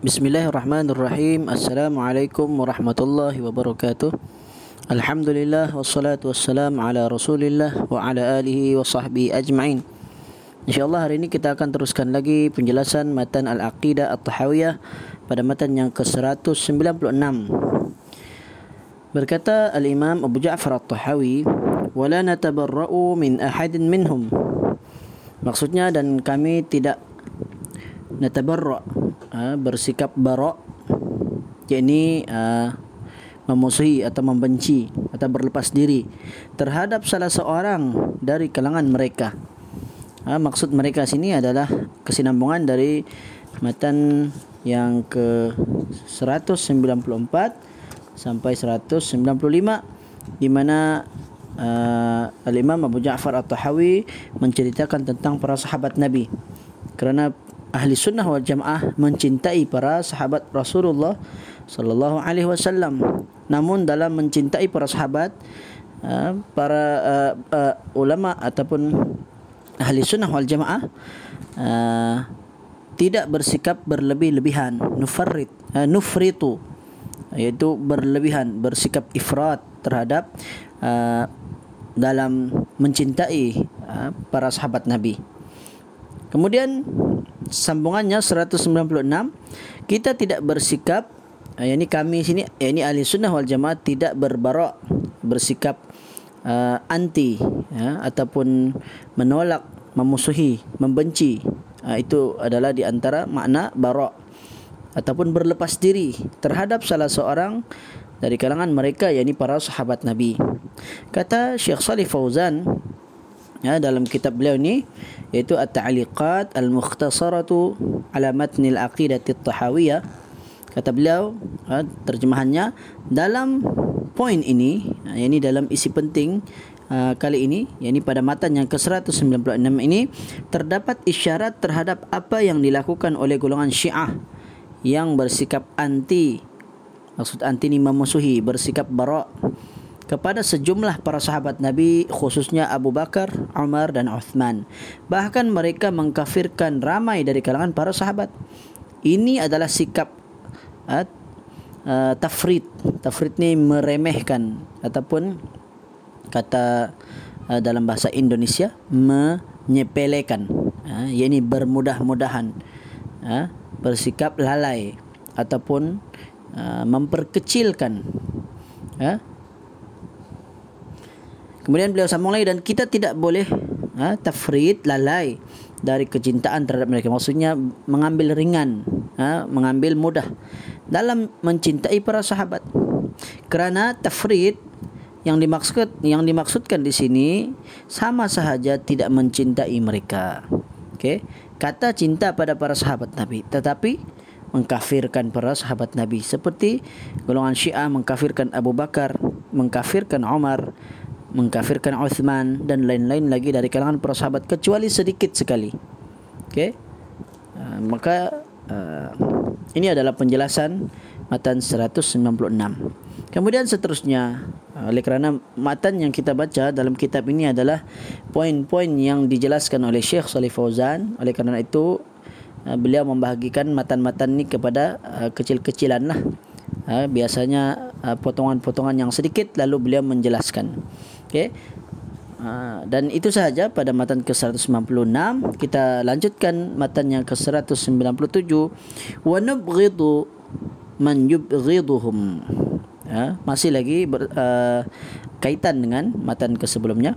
Bismillahirrahmanirrahim. Assalamualaikum warahmatullahi wabarakatuh. Alhamdulillah wassalatu wassalam ala Rasulillah wa ala alihi wa sahbihi ajma'in. InsyaAllah hari ini kita akan teruskan lagi penjelasan matan Al-Aqidah At-Tahawiyah pada matan yang ke-196. Berkata Al-Imam Abu Ja'far At-Tahawi, "Wala natabarra'u min ahadin minhum." Maksudnya dan kami tidak natabarra' uh, bersikap barok yakni uh, memusuhi atau membenci atau berlepas diri terhadap salah seorang dari kalangan mereka. Ha, maksud mereka sini adalah kesinambungan dari matan yang ke 194 sampai 195 di mana uh, Al-Imam Abu Ja'far At-Tahawi menceritakan tentang para sahabat Nabi. Kerana ahli sunnah wal jamaah mencintai para sahabat Rasulullah sallallahu alaihi wasallam namun dalam mencintai para sahabat uh, para uh, uh, ulama ataupun ahli sunnah wal jamaah tidak bersikap berlebih-lebihan nufarrit uh, nufritu iaitu berlebihan bersikap ifrat terhadap dalam mencintai para sahabat Nabi. Kemudian sambungannya 196 kita tidak bersikap eh, ini kami sini ini ahli sunnah wal jamaah tidak berbarak bersikap uh, anti ya, ataupun menolak memusuhi membenci. Uh, itu adalah di antara makna barak ataupun berlepas diri terhadap salah seorang dari kalangan mereka yakni para sahabat Nabi. Kata Syekh Salih Fauzan ya, dalam kitab beliau ini yaitu At-Ta'liqat Al-Mukhtasaratu ala Matn Al-Aqidah At-Tahawiyah. Kata beliau ha, terjemahannya dalam poin ini ha, ini dalam isi penting uh, kali ini yakni pada matan yang ke-196 ini terdapat isyarat terhadap apa yang dilakukan oleh golongan Syiah yang bersikap anti maksud anti ini memusuhi bersikap barak kepada sejumlah para sahabat Nabi khususnya Abu Bakar, Umar dan Uthman. Bahkan mereka mengkafirkan ramai dari kalangan para sahabat. Ini adalah sikap uh, uh, tafrid. Tafrid ni meremehkan ataupun kata uh, dalam bahasa Indonesia menyepelekan. Uh, yakni bermudah-mudahan. Uh, bersikap lalai ataupun uh, memperkecilkan uh, Kemudian beliau sambung lagi dan kita tidak boleh ha, tafrid lalai dari kecintaan terhadap mereka. Maksudnya mengambil ringan, ha, mengambil mudah dalam mencintai para sahabat. Kerana tafrid yang dimaksud yang dimaksudkan di sini sama sahaja tidak mencintai mereka. Okey. Kata cinta pada para sahabat Nabi, tetapi mengkafirkan para sahabat Nabi seperti golongan Syiah mengkafirkan Abu Bakar, mengkafirkan Umar, mengkafirkan Uthman dan lain-lain lagi dari kalangan para sahabat kecuali sedikit sekali. Okey. Uh, maka uh, ini adalah penjelasan matan 196. Kemudian seterusnya uh, oleh kerana matan yang kita baca dalam kitab ini adalah poin-poin yang dijelaskan oleh Syekh Salih Fauzan oleh kerana itu beliau membahagikan matan-matan ini kepada uh, kecil-kecilan lah. Uh, biasanya uh, potongan-potongan yang sedikit lalu beliau menjelaskan. Okey. Uh, dan itu sahaja pada matan ke-196 kita lanjutkan matan yang ke-197 wa nubghidu man yubghiduhum ya masih lagi ber, uh, kaitan dengan matan ke sebelumnya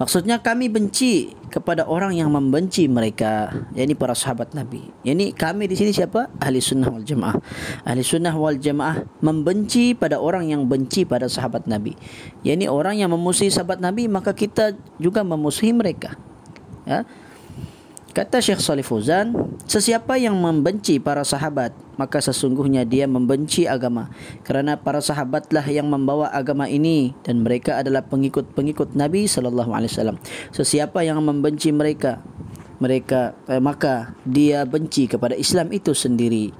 Maksudnya kami benci kepada orang yang membenci mereka, yakni para sahabat Nabi. Yani kami di sini siapa? Ahli sunnah wal jamaah. Ahli sunnah wal jamaah membenci pada orang yang benci pada sahabat Nabi. Yani orang yang memusuhi sahabat Nabi, maka kita juga memusuhi mereka. Ya. Kata Syekh Salih Fuzan, sesiapa yang membenci para sahabat, maka sesungguhnya dia membenci agama. Kerana para sahabatlah yang membawa agama ini dan mereka adalah pengikut-pengikut Nabi sallallahu alaihi wasallam. Sesiapa yang membenci mereka, mereka eh, maka dia benci kepada Islam itu sendiri.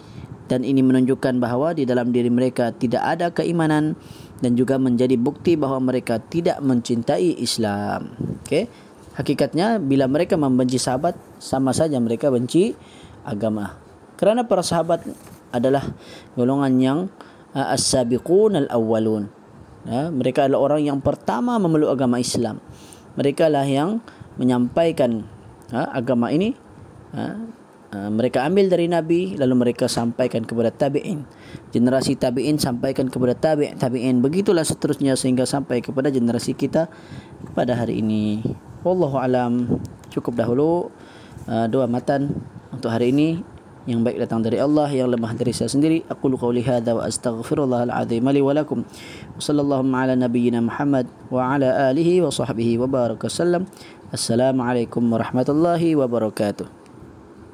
Dan ini menunjukkan bahawa di dalam diri mereka tidak ada keimanan dan juga menjadi bukti bahawa mereka tidak mencintai Islam. Okey. Hakikatnya bila mereka membenci sahabat sama saja mereka benci agama. Kerana para sahabat adalah golongan yang uh, as-sabiqun al-awwalun. Ya, mereka adalah orang yang pertama memeluk agama Islam. Mereka lah yang menyampaikan uh, agama ini uh, mereka ambil dari Nabi lalu mereka sampaikan kepada tabi'in. Generasi tabi'in sampaikan kepada tabi' tabi'in. Begitulah seterusnya sehingga sampai kepada generasi kita pada hari ini. Wallahu alam. Cukup dahulu uh, doa matan untuk hari ini. Yang baik datang dari Allah yang lemah dari saya sendiri. Aku qauli hadza wa astaghfirullah al-azim li wa lakum. Sallallahu ala nabiyyina Muhammad wa ala alihi wa sahbihi wa baraka sallam. Assalamu alaikum warahmatullahi wabarakatuh